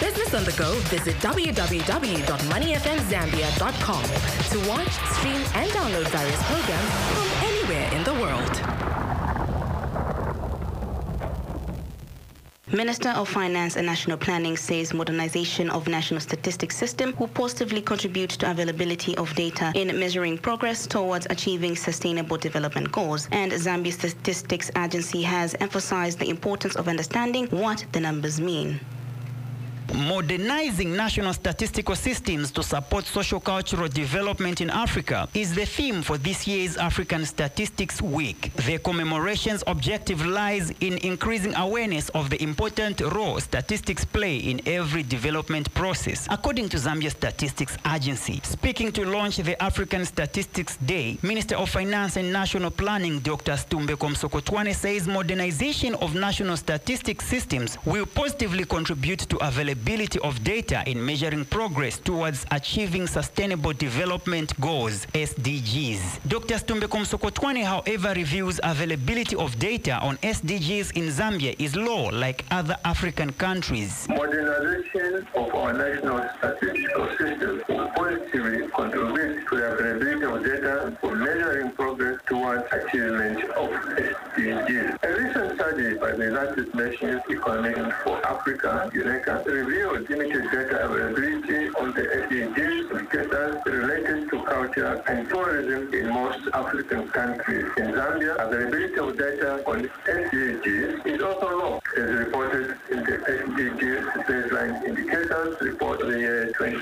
business on the go, visit www.moneyfmzambia.com to watch, stream, and download various programs from anywhere in the world. Minister of Finance and National Planning says modernization of national statistics system will positively contribute to availability of data in measuring progress towards achieving sustainable development goals. And Zambia Statistics Agency has emphasized the importance of understanding what the numbers mean. Modernizing national statistical systems to support socio-cultural development in Africa is the theme for this year's African Statistics Week. The commemoration's objective lies in increasing awareness of the important role statistics play in every development process, according to Zambia Statistics Agency. Speaking to launch the African Statistics Day, Minister of Finance and National Planning Dr. Situmbeko Musokotwane says modernization of national statistics systems will positively contribute to availability of data in measuring progress towards achieving sustainable development goals SDGs. Dr. Situmbeko Musokotwane, however, reviews availability of data on SDGs in Zambia is low like other African countries. Modernization of our national statistical system will positively contribute to the availability of data for measuring progress towards achievement of SDGs. United Nations Economic for Africa, UNECA, revealed limited data availability on the SDGs indicators related to culture and tourism in most African countries. In Zambia, availability of data on SDGs is also low, as reported in the SDGs baseline indicators report of the year 2018.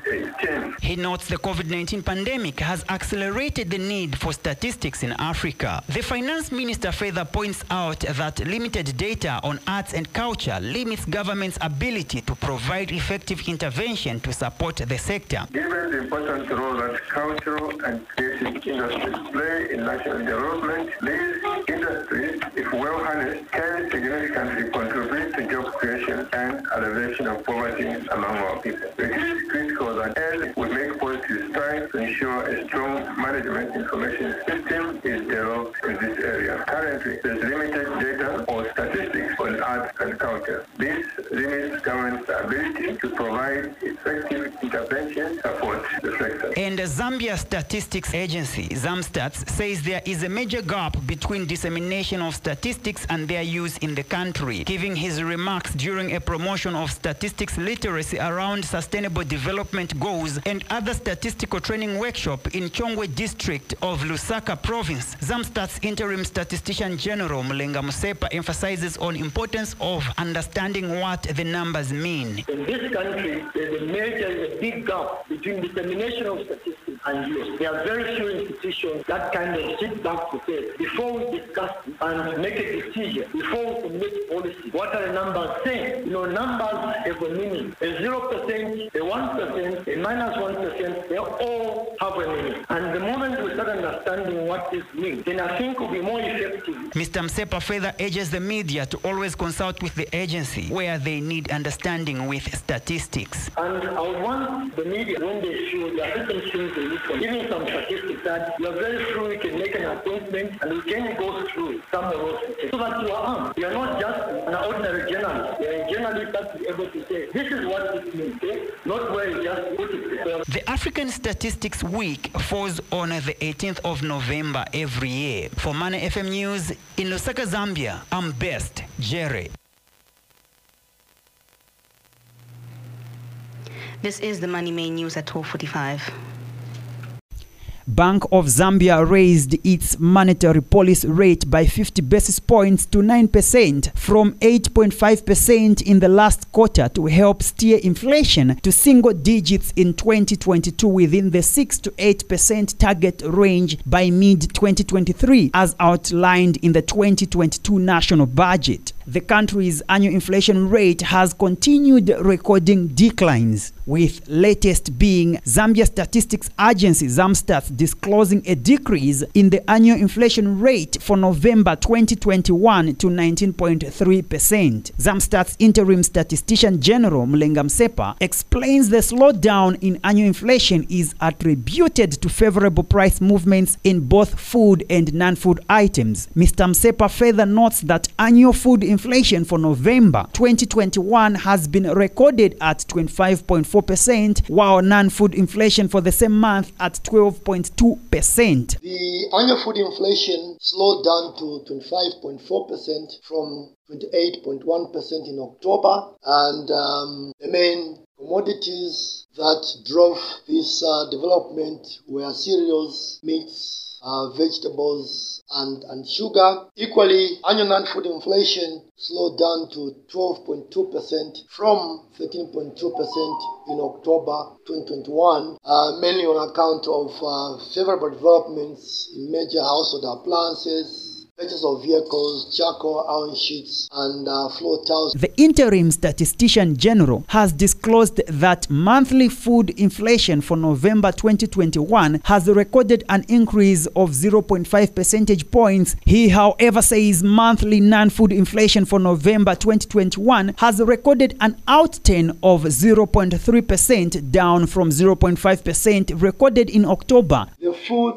He notes the COVID-19 pandemic has accelerated the need for statistics in Africa. The finance minister further points out that limited data on arts and culture limits government's ability to provide effective intervention to support the sector. Given the important role that cultural and creative industries play in national development, these industries, if well harnessed, can significantly contribute to job creation and alleviation of poverty among our people. It is critical that aid will make positive strides to ensure a strong management information system is developed in this area. Currently, there's limited data or statistics arts and culture. This limits government's ability to provide effective intervention support the sector. And the Zambia Statistics Agency, ZAMSTATS, says there is a major gap between dissemination of statistics and their use in the country. Giving his remarks during a promotion of statistics literacy around sustainable development goals and other statistical training workshop in Chongwe district of Lusaka province, ZAMSTATS interim statistician general Mulenga Musepa emphasizes on importance of understanding what the numbers mean. In this country, there's a major, there's a big gap between dissemination of statistics and use. There are very few institutions that kind of sit back to say, before we discuss and make a decision, before we make policy, what are the numbers saying? You know, numbers have a meaning. A 0%, a 1%, a minus 1, they all have a meaning. And the moment we start understanding what this means, then I think we'll be more effective. Mr. Musepa further urges the media to always consult with the agency where they need understanding with statistics. And I want the media, when they feel there are certain things they look for, even some statistics that you are very free, you can make an appointment and we can go through some of those statistics. So that you are armed. You are not just an ordinary journalist. You are a journalist that is able to say, this is what this means, okay? Not where you just put it. So The African Statistics Week falls on the 18th of November every year. For Money FM News in Lusaka, Zambia, I'm Best Jere. This is the Money Main News at 1245. Bank of Zambia raised its monetary policy rate by 50 basis points to 9% from 8.5% in the last quarter to help steer inflation to single digits in 2022 within the 6 to 8% target range by mid 2023 as outlined in the 2022 national budget. The country's annual inflation rate has continued recording declines, with latest being Zambia Statistics Agency ZAMSTATS disclosing a decrease in the annual inflation rate for November 2021 to 19.3%. ZAMSTATS interim statistician general Mlenga Msepa explains the slowdown in annual inflation is attributed to favorable price movements in both food and non-food items. Mr. Msepa further notes that annual food inflation inflation for November 2021 has been recorded at 25.4%, while non-food inflation for the same month at 12.2%. The annual food inflation slowed down to 25.4% from 28.1% in October, and um, the main commodities that drove this uh, development were cereals, meats, uh, vegetables, and, and sugar. Equally, annual non-food inflation slowed down to 12.2% from 13.2% in October 2021, uh, mainly on account of uh, favorable developments in major household appliances, vehicles, charcoal sheets, and uh. The interim statistician general has disclosed that monthly food inflation for November 2021 has recorded an increase of 0.5 percentage points. He, however, says monthly non-food inflation for November 2021 has recorded an outturn of 0.3% down from 0.5% recorded in October. The food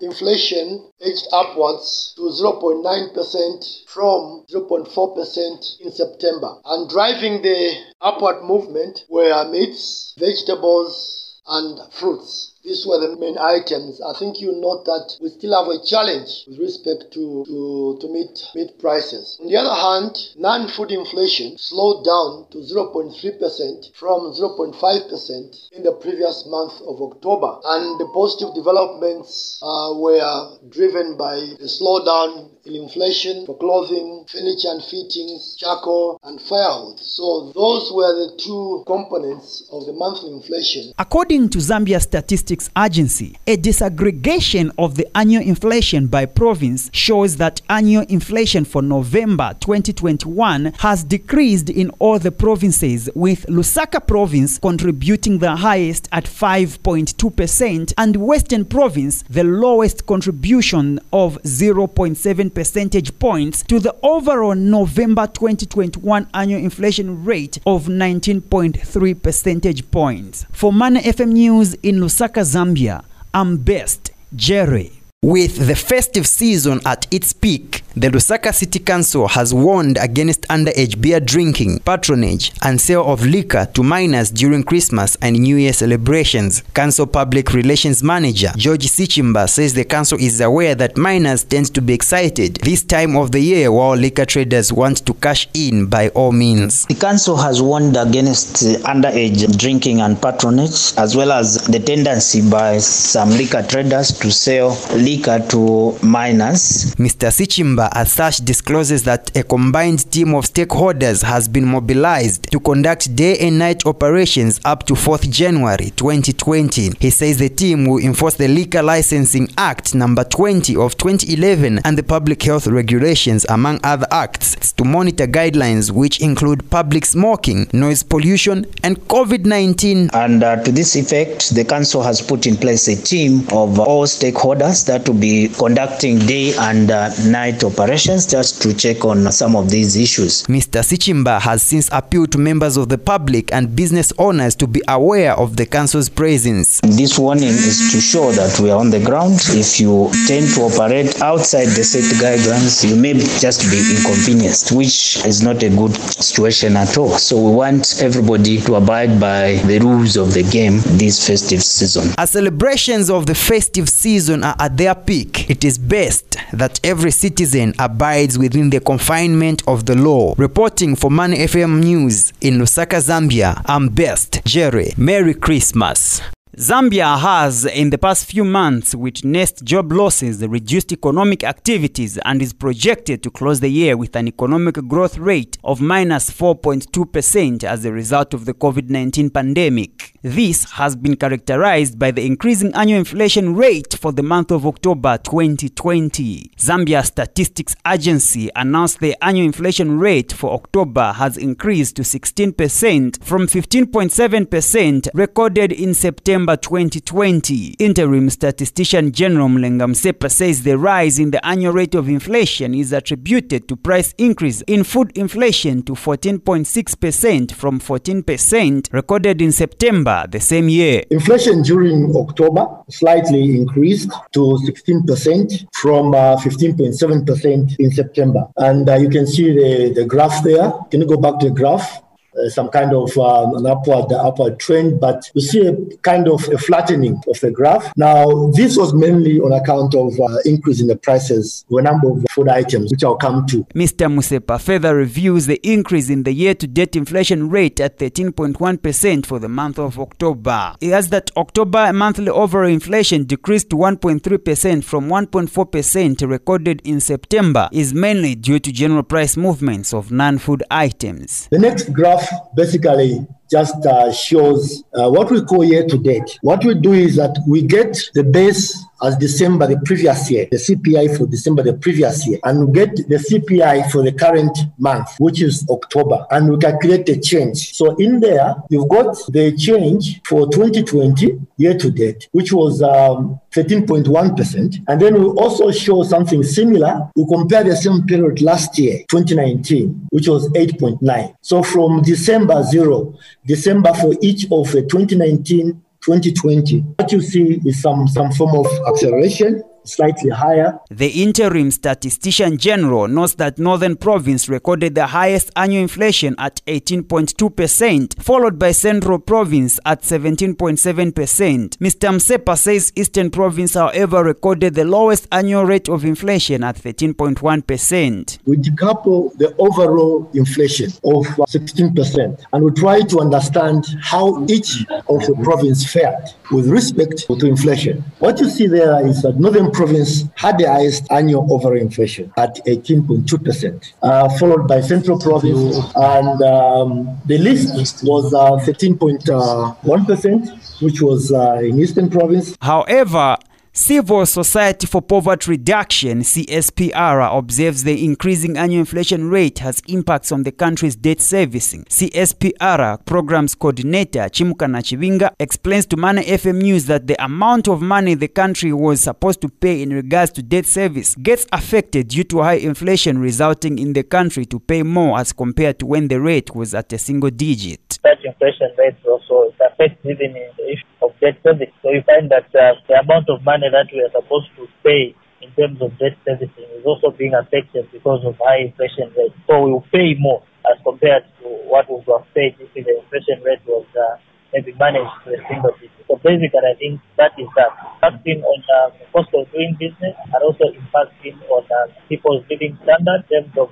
inflation edged upwards to 0.9% from 0.4% in September. And driving the upward movement were meats, vegetables, and fruits. These were the main items. I think you note that we still have a challenge with respect to, to, to meat, meat prices. On the other hand, non-food inflation slowed down to 0.3% from 0.5% in the previous month of October. And the positive developments uh, were driven by the slowdown in inflation for clothing, furniture and fittings, charcoal, and firewood. So those were the two components of the monthly inflation. According to Zambia Statistics Agency, a disaggregation of the annual inflation by province shows that annual inflation for November 2021 has decreased in all the provinces, with Lusaka province contributing the highest at 5.2% and Western province the lowest contribution of 0.7 percentage points to the overall November 2021 annual inflation rate of 19.3 percentage points. For Money FM News in Lusaka, Zambia, I'm Best Jere. With the festive season at its peak, the Lusaka City Council has warned against underage beer drinking, patronage, and sale of liquor to minors during Christmas and New Year celebrations. Council Public Relations Manager George Sichimba says the council is aware that minors tend to be excited this time of the year while liquor traders want to cash in by all means. The council has warned against underage drinking and patronage, as well as the tendency by some liquor traders to sell liquor to miners. Mr. Sichimba as such discloses that a combined team of stakeholders has been mobilized to conduct day and night operations up to 4th January 2020. He says the team will enforce the Liquor Licensing Act number 20 of 2011 and the public health regulations among other acts to monitor guidelines which include public smoking, noise pollution and COVID-19. And uh, to this effect, the council has put in place a team of all stakeholders that will be conducting day and uh, night operations just to check on some of these issues. Mr. Sichimba has since appealed to members of the public and business owners to be aware of the council's presence. This warning is to show that we are on the ground. If you tend to operate outside the set guidelines, you may just be inconvenienced, which is not a good situation at all. So we want everybody to abide by the rules of the game this festive season. As celebrations of the festive season are at their peak, it is best that every citizen abides within the confinement of the law. Reporting for Money FM News in Lusaka, Zambia, I'm Best Jerry. Merry Christmas. Zambia has, in the past few months, witnessed job losses, reduced economic activities, and is projected to close the year with an economic growth rate of minus 4.2% as a result of the COVID 19 pandemic. This has been characterized by the increasing annual inflation rate for the month of October 2020. Zambia Statistics Agency announced the annual inflation rate for October has increased to 16% from 15.7% recorded in September September 2020. Interim Statistician General Mlenga Msepa says the rise in the annual rate of inflation is attributed to price increase in food inflation to 14.6% from 14% recorded in September the same year. Inflation during October slightly increased to 16% from uh, 15.7% in September. And uh, you can see the, the graph there. Can you go back to the graph? Uh, some kind of um, an upward upward trend, but you see a kind of a flattening of the graph. Now, this was mainly on account of uh, increase in the prices of a number of food items, which I'll come to. Mr. Musepa further reviews the increase in the year-to-date inflation rate at 13.1% for the month of October. He adds that October monthly overall inflation decreased to 1.3% from 1.4% recorded in September is mainly due to general price movements of non-food items. The next graph basically just uh, shows uh, what we call year to date. What we do is that we get the base as December the previous year, the CPI for December the previous year, and we get the CPI for the current month, which is October, and we calculate the change. So in there, you've got the change for 2020 year to date, which was um, 13.1%. And then we also show something similar. We compare the same period last year, 2019, which was 8.9. So from December zero, December for each of the 2019, 2020, what you see is some, some form of acceleration slightly higher. The interim statistician general notes that Northern Province recorded the highest annual inflation at 18.2%, followed by Central Province at 17.7%. Mr. Musepa says Eastern Province, however, recorded the lowest annual rate of inflation at 13.1%. We decouple the overall inflation of 16% and we try to understand how each of the province fared with respect to inflation. What you see there is that Northern province had the highest annual over inflation at 18.2%, uh, followed by Central Province, and um, the list was uh, 13.1%, which was uh, in Eastern Province. However, Civil Society for Poverty Reduction, CSPR, observes the increasing annual inflation rate has impacts on the country's debt servicing. CSPR Programs Coordinator Chimuka Nachivinga explains to Money FM News that the amount of money the country was supposed to pay in regards to debt service gets affected due to high inflation resulting in the country to pay more as compared to when the rate was at a single digit. Such inflation rates also affect even in the issue of debt service. So you find that uh, the amount of money that we are supposed to pay in terms of debt servicing is also being affected because of high inflation rate. So we will pay more as compared to what we would have paid if the inflation rate was uh, maybe managed to a single digit. So basically, I think that is that impacting on uh, the cost of doing business and also impacting on uh, people's living standards in terms of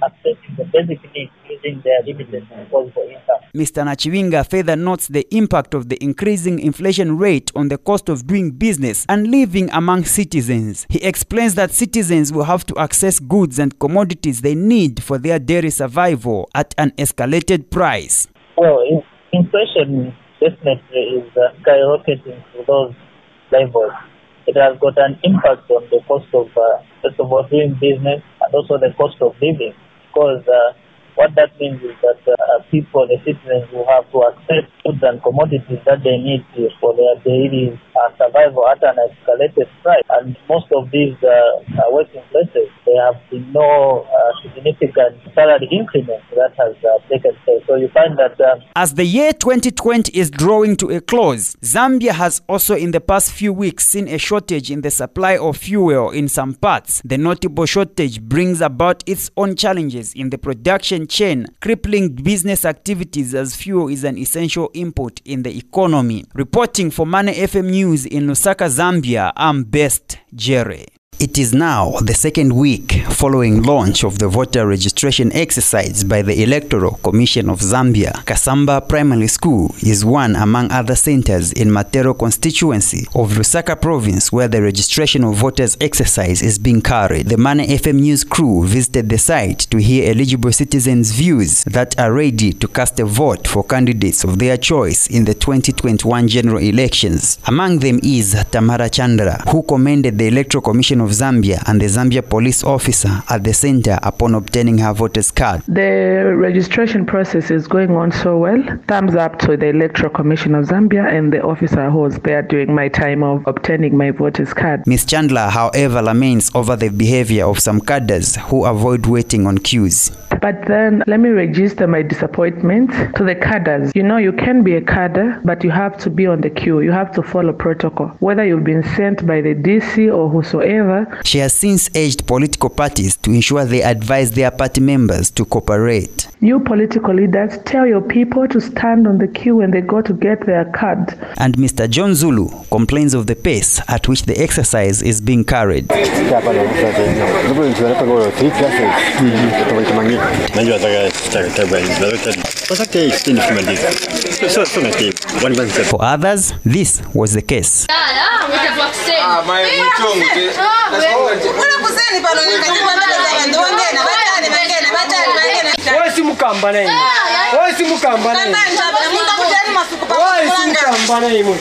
accessing the basic needs using their limited disposable income. Mr. Nachivinga further notes the impact of the increasing inflation rate on the cost of doing business and living among citizens. He explains that citizens will have to access goods and commodities they need for their daily survival at an escalated price. Well, inflation definitely is uh, skyrocketing to those levels. It has got an impact on the cost of, uh, first of doing business and also the cost of living because uh, what that means is that uh, people, the citizens, will have to access goods and commodities that they need for their daily uh, survival at an escalated price. And most of these uh, working places, there have been no uh, significant salary increment that has uh, taken place. So you find that um, As the year 2020 is drawing to a close, Zambia has also in the past few weeks seen a shortage in the supply of fuel in some parts. The notable shortage brings about its own challenges in the production chain, crippling business activities as fuel is an essential input in the economy. Reporting for Money FM News in Lusaka, Zambia, I'm Best Jerry. It is now the second week following launch of the voter registration exercise by the Electoral Commission of Zambia. Kasamba Primary School is one among other centers in Matero constituency of Lusaka province where the registration of voters exercise is being carried. The Mane FM News crew visited the site to hear eligible citizens' views that are ready to cast a vote for candidates of their choice in the 2021 general elections. Among them is Tamara Chandra, who commended the Electoral Commission of Zambia and the Zambia police officer at the center upon obtaining her voter's card. The registration process is going on so well. Thumbs up to the Electoral Commission of Zambia and the officer who was there during my time of obtaining my voter's card. Ms. Chandler, however, laments over the behavior of some cadres who avoid waiting on queues. But then let me register my disappointment to the cadres. You know, you can be a cadre, but you have to be on the queue. You have to follow protocol, whether you've been sent by the DC or whosoever. She has since urged political parties to ensure they advise their party members to cooperate. You political leaders, tell your people to stand on the queue when they go to get their card. And Mr. John Zulu complains of the pace at which the exercise is being carried. For others, this was the case ule kuseni pano nikajikwa mbele za bantu wangena batane bangena batane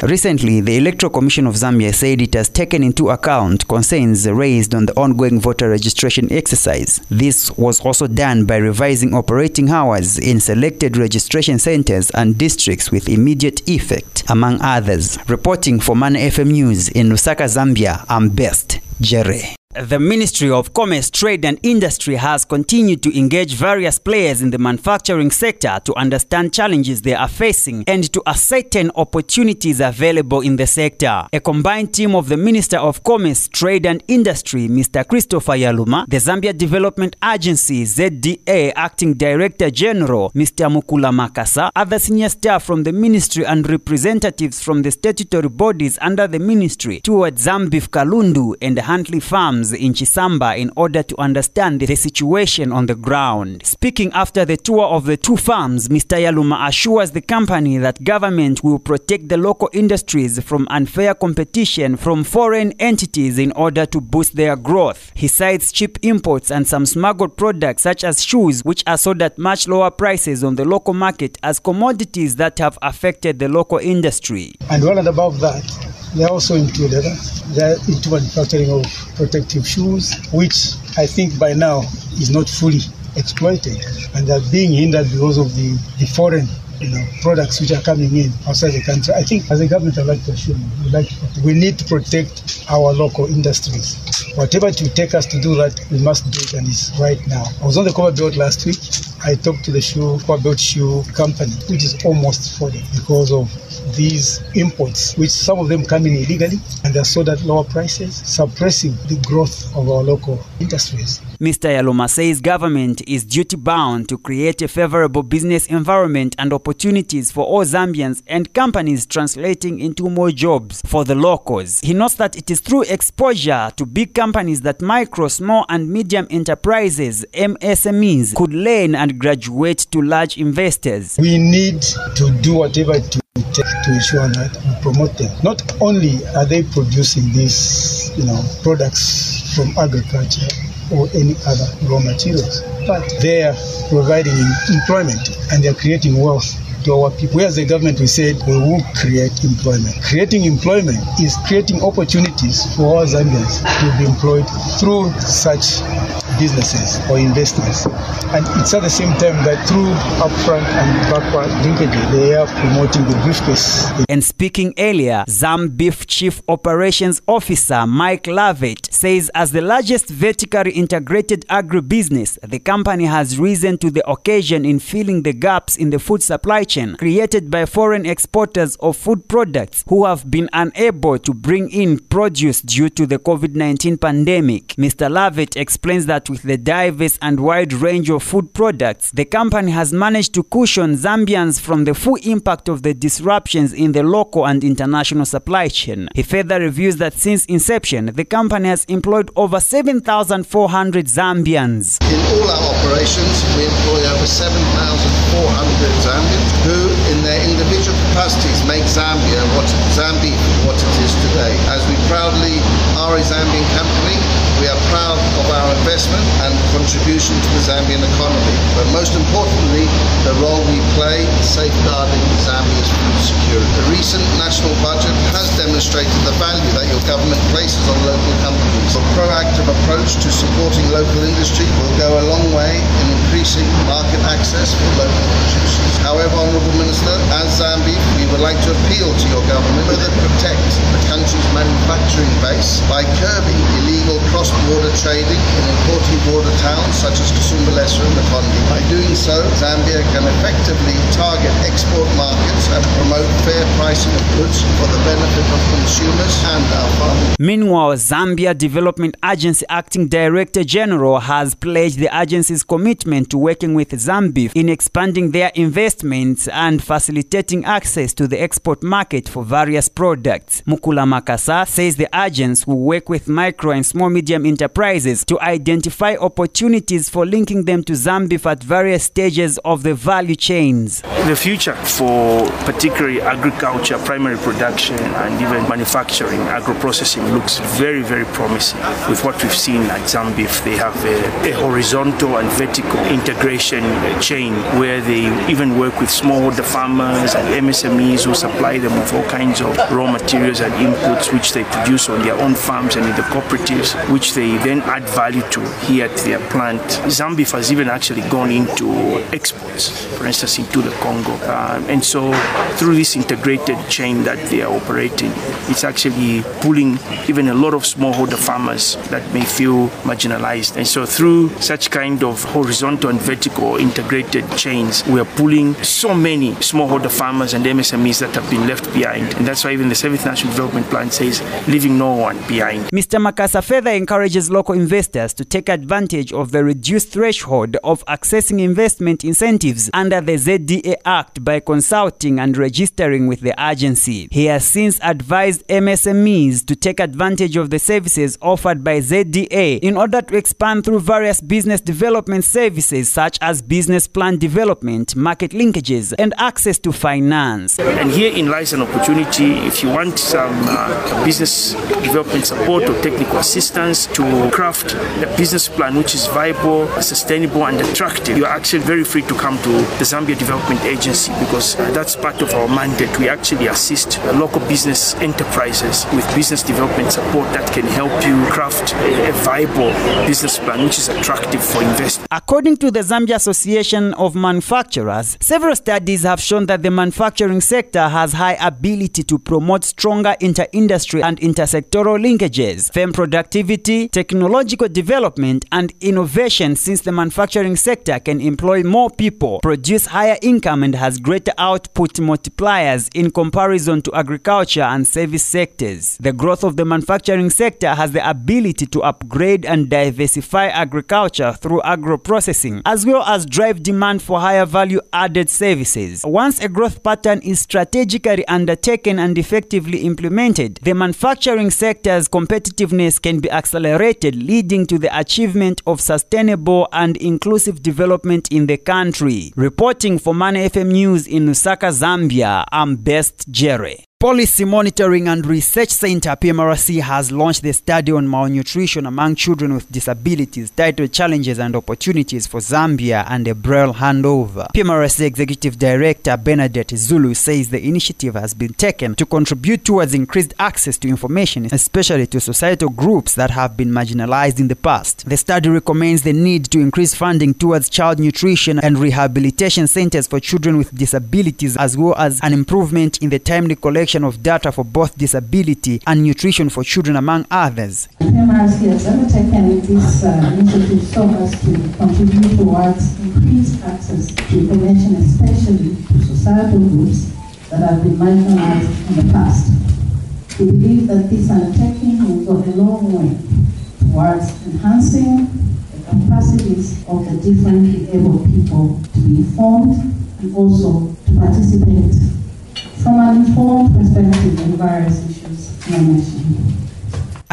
Recently, the Electoral Commission of Zambia said it has taken into account concerns raised on the ongoing voter registration exercise. This was also done by revising operating hours in selected registration centers and districts with immediate effect, among others. Reporting for Mana FM News in Lusaka, Zambia, I'm Best Jere. The Ministry of Commerce, Trade and Industry has continued to engage various players in the manufacturing sector to understand challenges they are facing and to ascertain opportunities available in the sector. A combined team of the Minister of Commerce, Trade and Industry, Mr. Christopher Yaluma, the Zambia Development Agency, ZDA Acting Director General, Mr. Mukula Makasa, other senior staff from the ministry and representatives from the statutory bodies under the ministry towards Zambeef Kalundu and Huntley Farms in Chisamba in order to understand the situation on the ground. Speaking after the tour of the two farms, Mr. Yaluma assures the company that government will protect the local industries from unfair competition from foreign entities in order to boost their growth. He cites cheap imports and some smuggled products such as shoes which are sold at much lower prices on the local market as commodities that have affected the local industry. And one and above that, they also into leather. Uh, are into manufacturing of protective shoes, which I think by now is not fully exploited, and are being hindered because of the, the foreign you know, products which are coming in outside the country. I think as a government, I'd like to assure you, we, like we need to protect our local industries. Whatever it will take us to do that, we must do it, and it's right now. I was on the Copperbelt last week. I talked to the shoe, Copperbelt shoe company, which is almost falling because of these imports, which some of them come in illegally and they're sold at lower prices, suppressing the growth of our local industries. Mr. Yaluma says government is duty bound to create a favorable business environment and opportunities for all Zambians and companies translating into more jobs for the locals. He notes that it is through exposure to big companies that micro, small and medium enterprises, MSMEs, could learn and graduate to large investors. We need to do whatever to take to ensure that we promote them. Not only are they producing these, you know, products from agriculture or any other raw materials, but they are providing employment and they are creating wealth to people. We as a government, we said we will create employment. Creating employment is creating opportunities for our Zambians to be employed through such businesses or investments. And it's at the same time that through upfront and backward linkages, they are promoting the briefcase. And speaking earlier, Zambeef Chief Operations Officer Mike Lavitt says as the largest vertically integrated agribusiness, the company has risen to the occasion in filling the gaps in the food supply chain created by foreign exporters of food products who have been unable to bring in produce due to the COVID-19 pandemic. Mr. Lavitt explains that with the diverse and wide range of food products, the company has managed to cushion Zambians from the full impact of the disruptions in the local and international supply chain. He further reviews that since inception, the company has employed over 7,400 Zambians. All our operations, we employ over 7,400 Zambians who, in their individual capacities make Zambia what Zambia what it is today. As we proudly are a Zambian company, are proud of our investment and contribution to the Zambian economy. But most importantly, the role we play in safeguarding Zambia's food security. The recent national budget has demonstrated the value that your government places on local companies. A proactive approach to supporting local industry will go a long way in increasing market access for local producers. However, Honourable Minister, as Zambia, we would like to appeal to your government to protect the country's manufacturing base by curbing illegal cross-border trading in important border towns such as Kasumbalesa and Nakonde. By doing so, Zambia can effectively target export markets and promote fair pricing of goods for the benefit of consumers and our farmers. Meanwhile, Zambia Development Agency Acting Director General has pledged the agency's commitment to working with Zambia in expanding their investments and facilitating access to the export market for various products. Mukula Makasa says the agents will work with micro and small medium enterprises to identify opportunities for linking them to Zambia at various stages of the value chains. The future for particularly agriculture, primary production, and even manufacturing, agro-processing looks very, very promising. With what we've seen at Zambia, they have a, a horizontal and vertical integration chain where they even work with smallholder farmers and MSMEs who supply them with all kinds of raw materials and inputs which they produce on their own farms and in the cooperatives, which they then add value to here at their plant. Zambia has even actually gone into exports, for instance, into the Congo. Um, and so through this integrated chain that they are operating, it's actually pulling even a lot of smallholder farmers that may feel marginalized. And so through such kind of horizontal and vertical integrated chains, we are pulling so many smallholder farmers and MSMEs that have been left behind. And that's why even the seventh national development plan says leaving no one behind. Mr. Makasa further encourages local investors to take advantage of the reduced threshold of accessing investment incentives under the ZDA Act by consulting and registering with the agency. He has since advised MSMEs to take advantage of the services offered by ZDA in order to expand through various business development services such as business plan development, market linkages, and access to finance. And herein lies an opportunity if you want some uh, business development support or technical assistance to craft a business plan which is viable, sustainable, and attractive. You're actually very free to come to the Zambia Development Agency because uh, that's part of our mandate. We actually assist uh, local business enterprises with business development support that can help you craft a, a viable business plan which is attractive for investors. According to the Zambia Association of Manufacturers, several studies have shown that the manufacturing sector has high ability to promote stronger inter-industry and intersectoral linkages, firm productivity, technological development, and innovation since the manufacturing sector can employ more people, produce higher income, and has greater output multipliers in comparison to agriculture and service sectors. The growth of the manufacturing sector has the ability to upgrade and diversify agriculture through agro-processing, as well as drive demand for higher value-added services. Once a growth pattern is strategically undertaken and effectively implemented, the manufacturing sector's competitiveness can be accelerated, leading to the achievement of sustainable and inclusive development in the country. Reporting for Money FM News in Lusaka, Zambia, I'm Best Jerry. Policy Monitoring and Research Center PMRC has launched the study on malnutrition among children with disabilities titled Challenges and Opportunities for Zambia and a Braille Handover. PMRC Executive Director Bernadette Zulu says the initiative has been taken to contribute towards increased access to information, especially to societal groups that have been marginalized in the past. The study recommends the need to increase funding towards child nutrition and rehabilitation centers for children with disabilities, as well as an improvement in the timely collection of data for both disability and nutrition for children, among others. PMRC has undertaken this uh, initiative so as to contribute towards increased access to information, especially to societal groups that have been marginalized in the past. We believe that this undertaking will go a long way towards enhancing the capacities of the differently able people to be informed and also to participate from an informed perspective on various issues in our nation.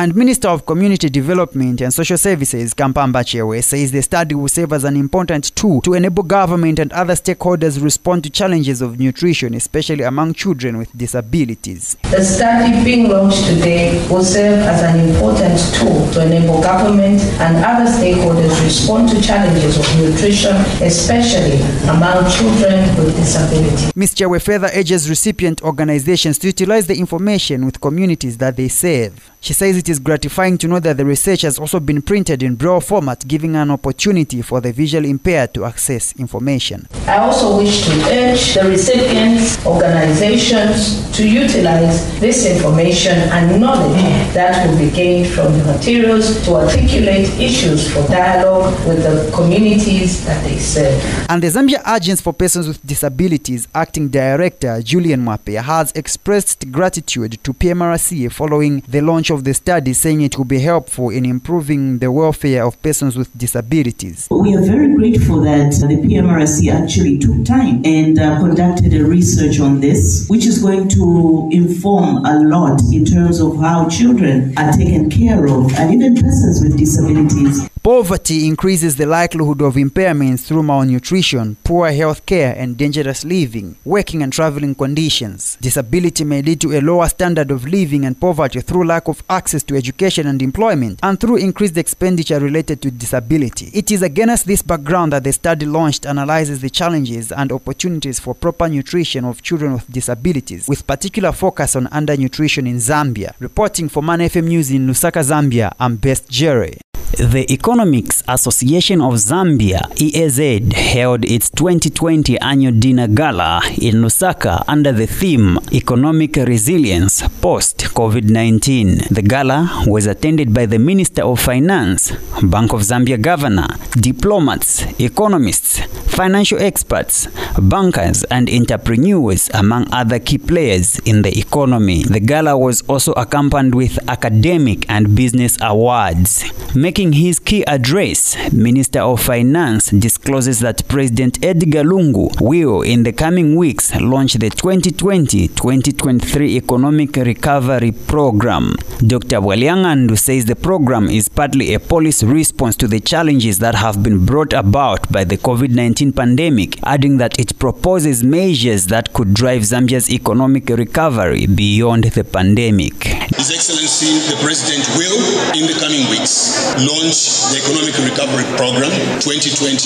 And Minister of Community Development and Social Services, Kampamba Chewe, says the study will serve as an important tool to enable government and other stakeholders respond to challenges of nutrition, especially among children with disabilities. The study being launched today will serve as an important tool to enable government and other stakeholders respond to challenges of nutrition, especially among children with disabilities. Ms. Chewe further urges recipient organizations to utilize the information with communities that they serve. She says it is gratifying to know that the research has also been printed in braille format, giving an opportunity for the visually impaired to access information. I also wish to urge the recipients, organizations to utilize this information and knowledge that will be gained from the materials to articulate issues for dialogue with the communities that they serve. And the Zambia Agency for Persons with Disabilities Acting Director Julian Mwape has expressed gratitude to PMRC following the launch of the study, saying it will be helpful in improving the welfare of persons with disabilities. We are very grateful that the PMRC actually took time and uh, conducted a research on this, which is going to inform a lot in terms of how children are taken care of and even persons with disabilities. Poverty increases the likelihood of impairments through malnutrition, poor health care, and dangerous living, working and traveling conditions. Disability may lead to a lower standard of living and poverty through lack of access to education and employment, and through increased expenditure related to disability. It is against this background that the study launched analyzes the challenges and opportunities for proper nutrition of children with disabilities, with particular focus on undernutrition in Zambia. Reporting for Money FM News in Lusaka, Zambia, I'm Best Jere. The Economics Association of Zambia, EAZ, held its 2020 annual dinner gala in Lusaka under the theme Economic Resilience Post COVID 19. The gala was attended by the Minister of Finance, Bank of Zambia Governor, diplomats, economists, financial experts, bankers, and entrepreneurs, among other key players in the economy. The gala was also accompanied with academic and business awards. Making his key address, Minister of Finance discloses that President Edgar Lungu will, in the coming weeks, launch the 2020-2023 Economic Recovery Program. Dr. Waliangandu says the program is partly a policy response to the challenges that have been brought about by the COVID-19 pandemic, adding that it proposes measures that could drive Zambia's economic recovery beyond the pandemic. His Excellency the President will, in the coming weeks, launch the Economic Recovery Program 2020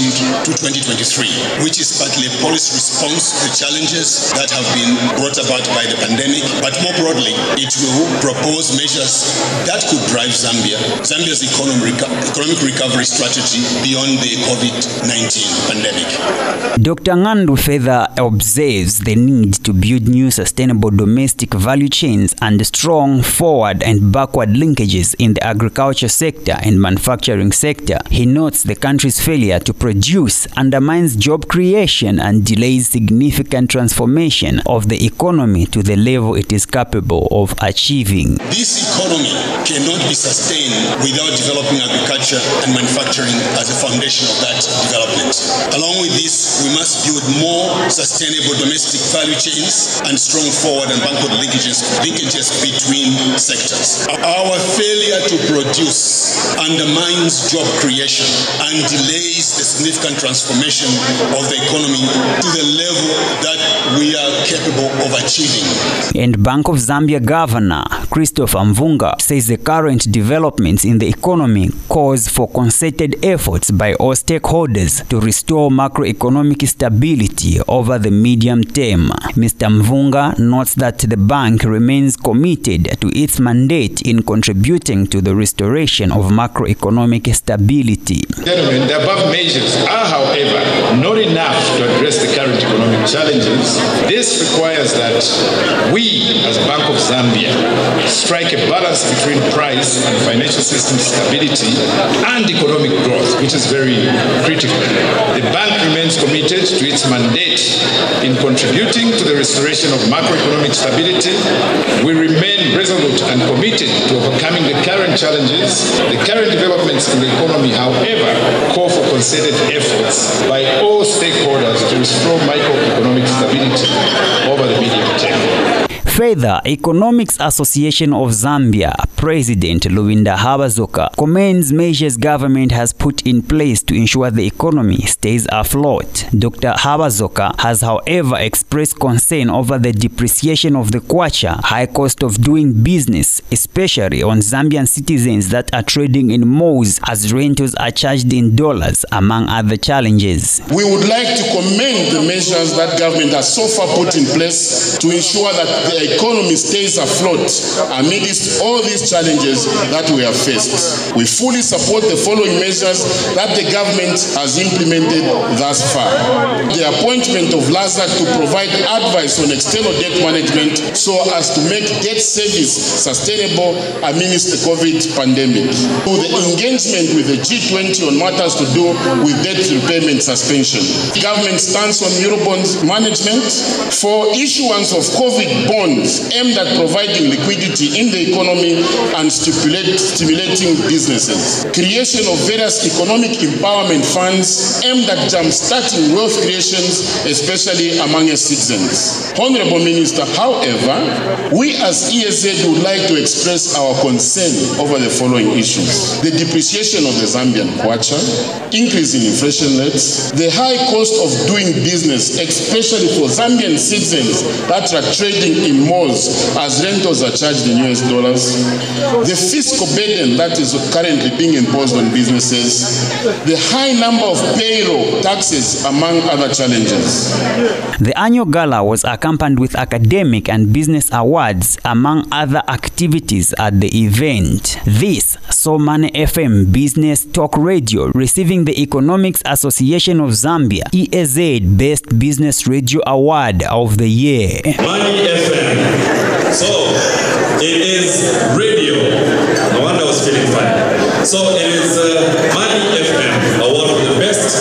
to 2023, which is partly a policy response to challenges that have been brought about by the pandemic. But more broadly, it will propose measures that could drive Zambia, Zambia's economic, economic recovery strategy beyond the COVID-19 pandemic. Dr. Ngandu further observes the need to build new sustainable domestic value chains and strong forward and backward linkages in the agriculture sector and manufacturing sector. He notes the country's failure to produce undermines job creation and delays significant transformation of the economy to the level it is capable of achieving. This economy cannot be sustained without developing agriculture and manufacturing as a foundation of that development. Along with this, we must build more sustainable domestic value chains and strong forward and backward linkages, linkages between sectors. Our failure to produce undermines job creation and delays the significant transformation of the economy to the level that we are capable of achieving. And Bank of Zambia Governor Christopher Mvunga says the current developments in the economy calls for concerted efforts by all stakeholders to restore macroeconomic stability over the medium term. Mr. Mvunga notes that the bank remains committed to its mandate in contributing to the restoration of macroeconomic stability. Gentlemen, the above measures are, however, not enough to address the current economic challenges. This requires that we, as Bank of Zambia, strike a balance between price and financial system stability and economic growth, which is very critical. The bank remains committed to its mandate in contributing to the restoration of macroeconomic stability. We remain resolute and committed to overcoming the current challenges. The current developments in the economy, however, call for concerted efforts by all stakeholders to restore microeconomic stability over the medium term. Further, Economics Association of Zambia President Luvinda Habazoka commends measures government has put in place to ensure the economy stays afloat. Dr. Habazoka has, however, expressed concern over the depreciation of the kwacha, high cost of doing business, especially on Zambian citizens that are trading in malls as rentals are charged in dollars, among other challenges. We would like to commend the measures that government has so far put in place to ensure that the economy stays afloat amidst all these challenges that we have faced. We fully support the following measures that the government has implemented thus far. The appointment of Lazard to provide advice on external debt management so as to make debt service sustainable amidst the COVID pandemic. To the engagement with the G20 on matters to do with debt repayment suspension. The Government stance on Eurobonds management for issuance of COVID bonds aimed at providing liquidity in the economy and stimulating businesses. Creation of various economic empowerment funds aimed at jump-starting wealth creations, especially among citizens. Honorable Minister, however, we as ESZ would like to express our concern over the following issues. The depreciation of the Zambian kwacha, increase in inflation rates, the high cost of doing business, especially for Zambian citizens that are trading in malls as rentals are charged in US dollars, the fiscal burden that is currently being imposed on businesses, the high number of payroll taxes, among other challenges. The annual gala was accompanied with academic and business awards, among other activities at the event. This saw Money FM Business Talk Radio receiving the Economics Association of Zambia EAZ Best Business Radio Award of the Year. Money FM. So it is radio. No wonder I was feeling fine. So it is uh, Money FM award for the best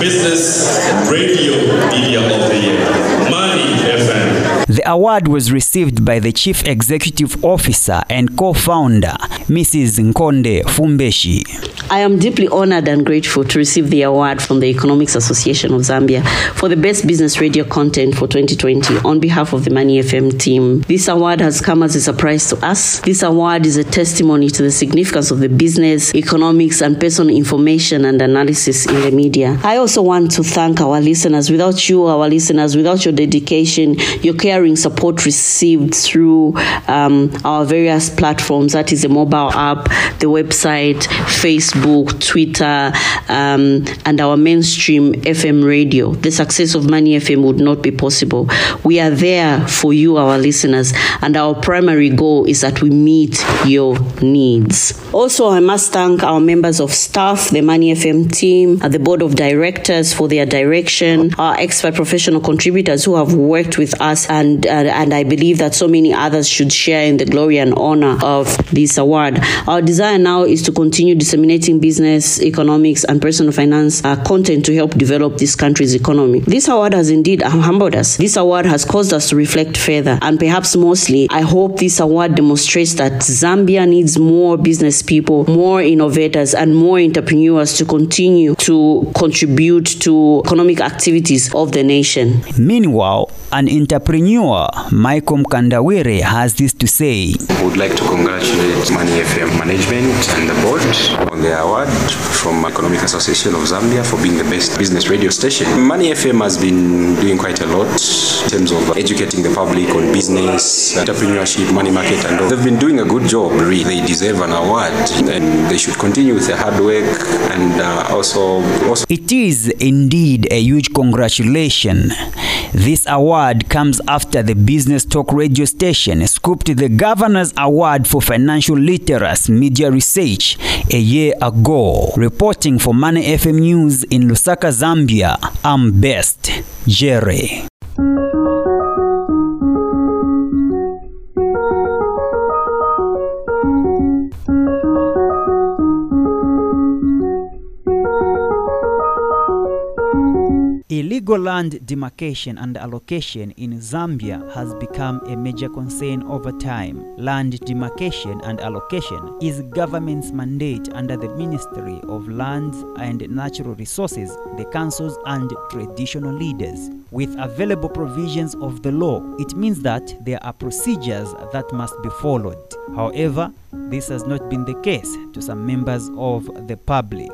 business radio media of the year. The award was received by the Chief Executive Officer and co-founder, Mrs. Nkonde Fumbeshi. I am deeply honored and grateful to receive the award from the Economics Association of Zambia for the best business radio content for 2020 on behalf of the Money FM team. This award has come as a surprise to us. This award is a testimony to the significance of the business, economics, and personal information and analysis in the media. I also want to thank our listeners. Without you, our listeners, without your dedication, your support received through um, our various platforms, that is the mobile app, the website, Facebook, Twitter, um, and our mainstream FM radio. The success of Money FM would not be possible. We are there for you, our listeners, and our primary goal is that we meet your needs. Also, I must thank our members of staff, the Money FM team, and the board of directors for their direction, our expert professional contributors who have worked with us, and uh, and I believe that so many others should share in the glory and honor of this award. Our desire now is to continue disseminating business, economics, and personal finance uh, content to help develop this country's economy. This award has indeed humbled us. This award has caused us to reflect further, and perhaps mostly, I hope this award demonstrates that Zambia needs more business people, more innovators, and more entrepreneurs to continue to contribute to economic activities of the nation. Meanwhile, an entrepreneur, Michael Mkandawire, has this to say. We would like to congratulate Money FM management and the board on the award from Economic Association of Zambia for being the best business radio station. Money FM has been doing quite a lot in terms of educating the public on business, entrepreneurship, money market, and all. They've been doing a good job, really. They deserve an award and they should continue with their hard work and uh, also, also. It is indeed a huge congratulation. This award comes after the Business Talk radio station scooped the Governor's Award for Financial Literacy Media Research a year ago. Reporting for Money FM News in Lusaka, Zambia, I'm Best Jerry. Illegal land demarcation and allocation in Zambia has become a major concern over time. Land demarcation and allocation is government's mandate under the Ministry of Lands and Natural Resources, the councils and traditional leaders. With available provisions of the law, it means that there are procedures that must be followed. However, this has not been the case to some members of the public.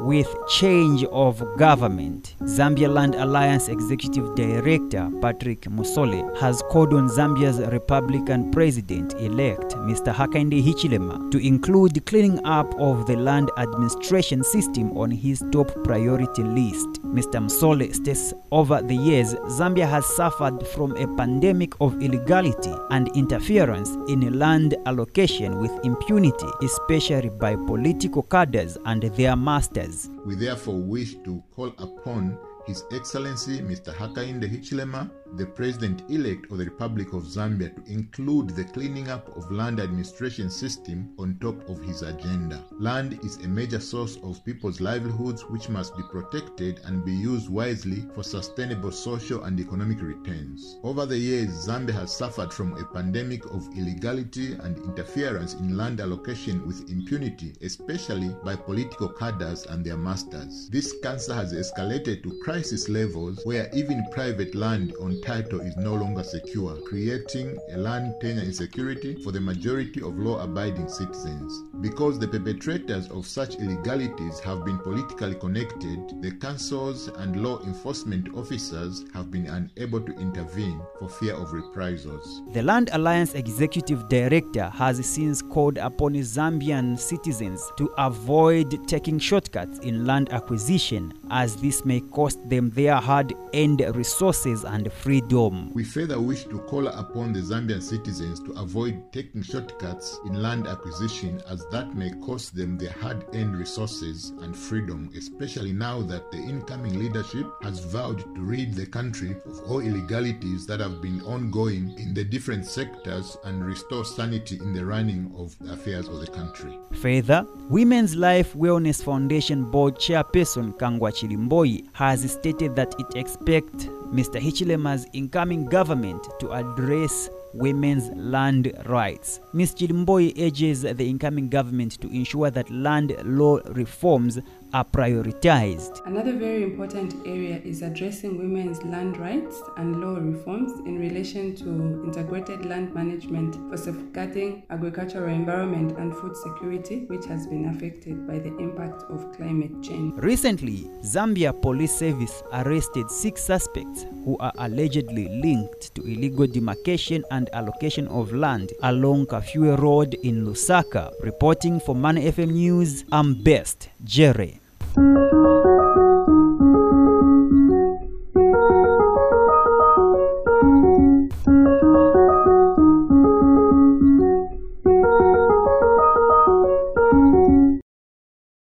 With change of government, Zambia Land Alliance Executive Director Patrick Musole has called on Zambia's Republican President-elect Mr. Hakainde Hichilema to include cleaning up of the land administration system on his top priority list. Mr. Msole states over the years, Zambia has suffered from a pandemic of illegality and interference in land allocation with impunity, especially by political cadres and their masters. We therefore wish to call upon His Excellency Mr. Hakainde Hichilema, the President-elect of the Republic of Zambia, to include the cleaning up of land administration system on top of his agenda. Land is a major source of people's livelihoods which must be protected and be used wisely for sustainable social and economic returns. Over the years, Zambia has suffered from a pandemic of illegality and interference in land allocation with impunity, especially by political cadres and their masters. This cancer has escalated to crisis levels where even private land on title is no longer secure, creating a land tenure insecurity for the majority of law abiding citizens. Because the perpetrators of such illegalities have been politically connected, the councils and law enforcement officers have been unable to intervene for fear of reprisals. The Land Alliance Executive Director has since called upon Zambian citizens to avoid taking shortcuts in land acquisition as this may cost them their hard-earned resources and freedom. We further wish to call upon the Zambian citizens to avoid taking shortcuts in land acquisition as that may cost them their hard-earned resources and freedom, especially now that the incoming leadership has vowed to rid the country of all illegalities that have been ongoing in the different sectors and restore sanity in the running of the affairs of the country. Further, Women's Life Wellness Foundation Board Chairperson Kangwa Chilimboi has stated that it expects Mr. Hichilema's incoming government to address women's land rights. Ms. Chilimboi urges the incoming government to ensure that land law reforms are prioritized. Another very important area is addressing women's land rights and law reforms in relation to integrated land management for safeguarding agricultural environment and food security, which has been affected by the impact of climate change. Recently, Zambia Police Service arrested six suspects who are allegedly linked to illegal demarcation and allocation of land along Kafue Road in Lusaka. Reporting for Money FM News, I'm Best Jerry.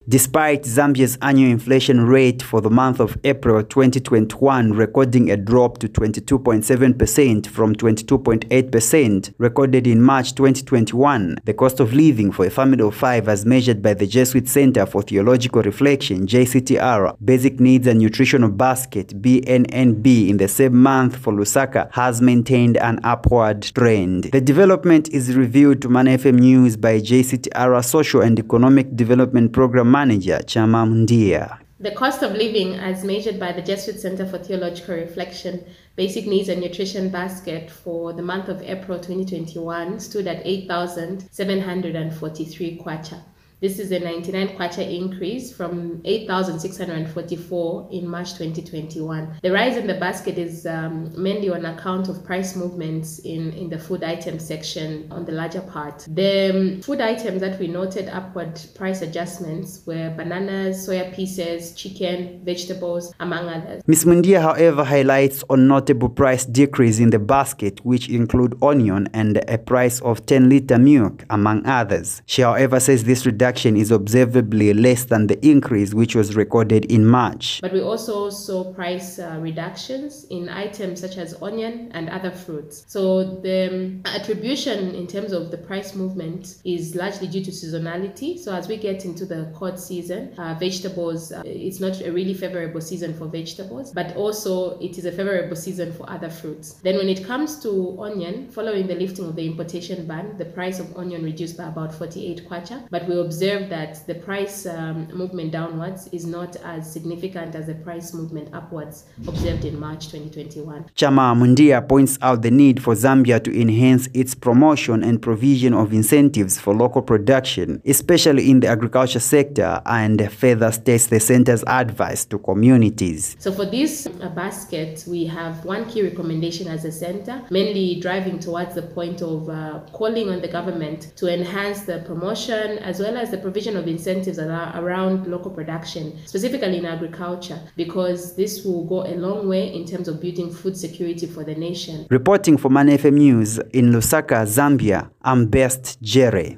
Despite Zambia's annual inflation rate for the month of April 2021 recording a drop to 22.7% from 22.8% recorded in March 2021, the cost of living for a family of five as measured by the Jesuit Center for Theological Reflection JCTR Basic Needs and Nutritional Basket BNNB in the same month for Lusaka has maintained an upward trend. The development is revealed to Man FM News by JCTR Social and Economic Development Program Manager Chama Mundia. The cost of living, as measured by the Jesuit Center for Theological Reflection, Basic Needs and Nutrition Basket for the month of April 2021 stood at 8,743 kwacha. This is a 99 kwacha increase from 8,644 in March 2021. The rise in the basket is um, mainly on account of price movements in, in the food item section on the larger part. The um, food items that we noted upward price adjustments were bananas, soya pieces, chicken, vegetables, among others. Ms. Mundia, however, highlights on notable price decrease in the basket, which include onion and a price of 10 liter milk, among others. She, however, says this reduction reduction is observably less than the increase which was recorded in March. But we also saw price uh, reductions in items such as onion and other fruits. So the um, attribution in terms of the price movement is largely due to seasonality. So as we get into the cod season, uh, vegetables, uh, it's not a really favorable season for vegetables, but also it is a favorable season for other fruits. Then when it comes to onion, following the lifting of the importation ban, the price of onion reduced by about 48 kwacha, but we observe that the price um, movement downwards is not as significant as the price movement upwards observed in March 2021. Chama Mundia points out the need for Zambia to enhance its promotion and provision of incentives for local production, especially in the agriculture sector, and further states the center's advice to communities. So for this uh, basket, we have one key recommendation as a center, mainly driving towards the point of uh, calling on the government to enhance the promotion as well as the provision of incentives around local production, specifically in agriculture, because this will go a long way in terms of building food security for the nation. Reporting for Money FM News in Lusaka, Zambia, I'm Best Jere.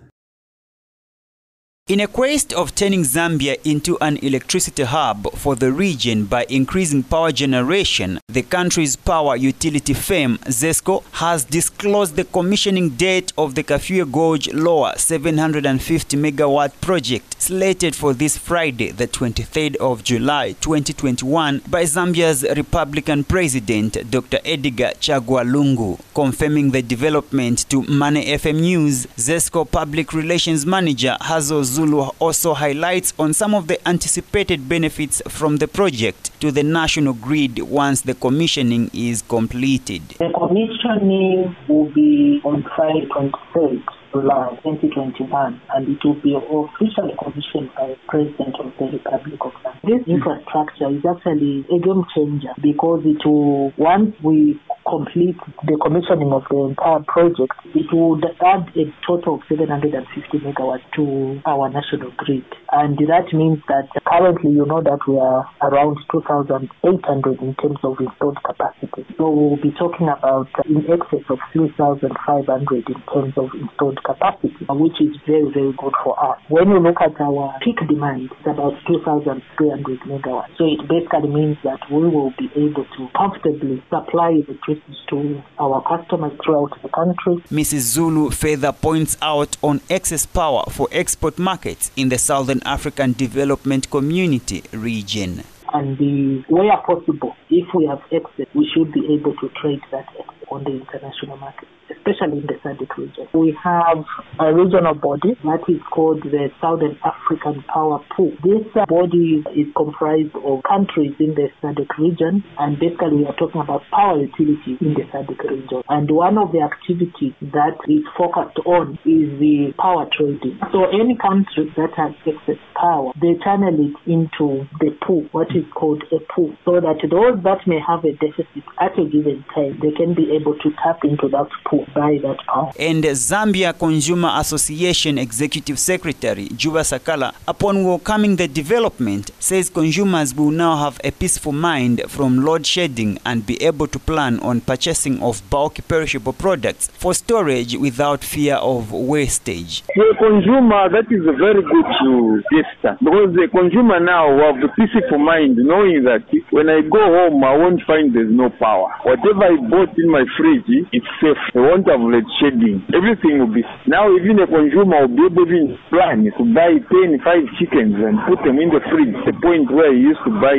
In a quest of turning Zambia into an electricity hub for the region by increasing power generation, the country's power utility firm ZESCO has disclosed the commissioning date of the Kafue Gorge Lower 750 megawatt project slated for this Friday, the 23rd of July 2021 by Zambia's Republican President Dr. Edgar Chagwa Lungu. Confirming the development to Money FM News, ZESCO Public Relations Manager Hazo Zulu also highlights on some of the anticipated benefits from the project to the national grid once the commissioning is completed. The commissioning will be on Friday 26th. July 2021 and it will be officially commissioned by the President of the Republic of Zambia. This hmm. infrastructure is actually a game changer because it will, once we complete the commissioning of the entire project, it would add a total of 750 megawatts to our national grid. And that means that currently you know that we are around 2,800 in terms of installed capacity. So we'll be talking about in excess of 3,500 in terms of installed capacity, which is very, very good for us. When you look at our peak demand, it's about 2,300 megawatts. So it basically means that we will be able to comfortably supply the electricity to our customers throughout the country. Mrs. Zulu further points out on excess power for export markets in the Southern African Development Community region. And the, where possible, if we have excess, we should be able to trade that excess on the international market especially in the SADC region. We have a regional body that is called the Southern African Power Pool. This uh, body is comprised of countries in the SADC region, and basically we are talking about power utilities in the SADC region. And one of the activities that is focused on is the power trading. So any country that has excess power, they channel it into the pool, what is called a pool, so that those that may have a deficit at a given time, they can be able to tap into that pool buy that power. And Zambia Consumer Association Executive Secretary Juba Sakala, upon welcoming the development, says consumers will now have a peaceful mind from load shedding and be able to plan on purchasing of bulk perishable products for storage without fear of wastage. The consumer, that is a very good to gesture because the consumer now will have a peaceful mind knowing that when I go home, I won't find there's no power. Whatever I bought in my fridge, it's safe. I won't have lead shedding. Everything will be now even a consumer will be able to plan to buy 10, 5 chickens and put them in the fridge. The point where he used to buy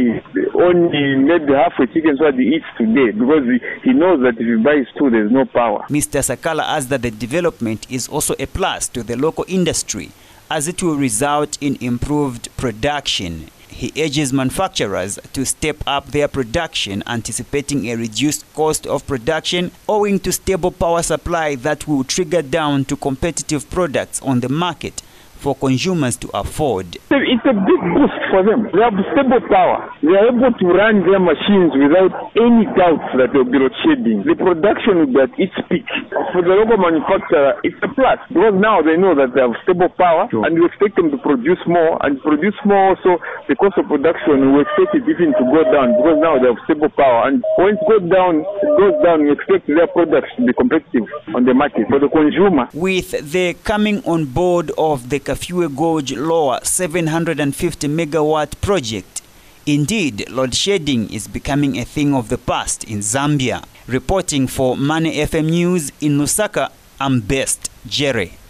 only maybe half a chicken so that he eats today because he, he knows that if he buys two, there's no power. Mr. Sakala adds that the development is also a plus to the local industry as it will result in improved production. He urges manufacturers to step up their production, anticipating a reduced cost of production owing to stable power supply that will trigger down to competitive products on the market for consumers to afford. It's a big boost for them. They have stable power. They are able to run their machines without any doubts that they'll be load shedding. The production will be at its peak. For the local manufacturer, it's a plus because now they know that they have stable power sure. and we expect them to produce more and produce more also the cost of production we expect it even to go down because now they have stable power and when it goes down, it goes down, we expect their products to be competitive on the market for the consumer. With the coming on board of the Kafue Gorge Lower 750 megawatt project. Indeed, load shedding is becoming a thing of the past in Zambia. Reporting for Money FM News in Lusaka, I'm Best Jerry.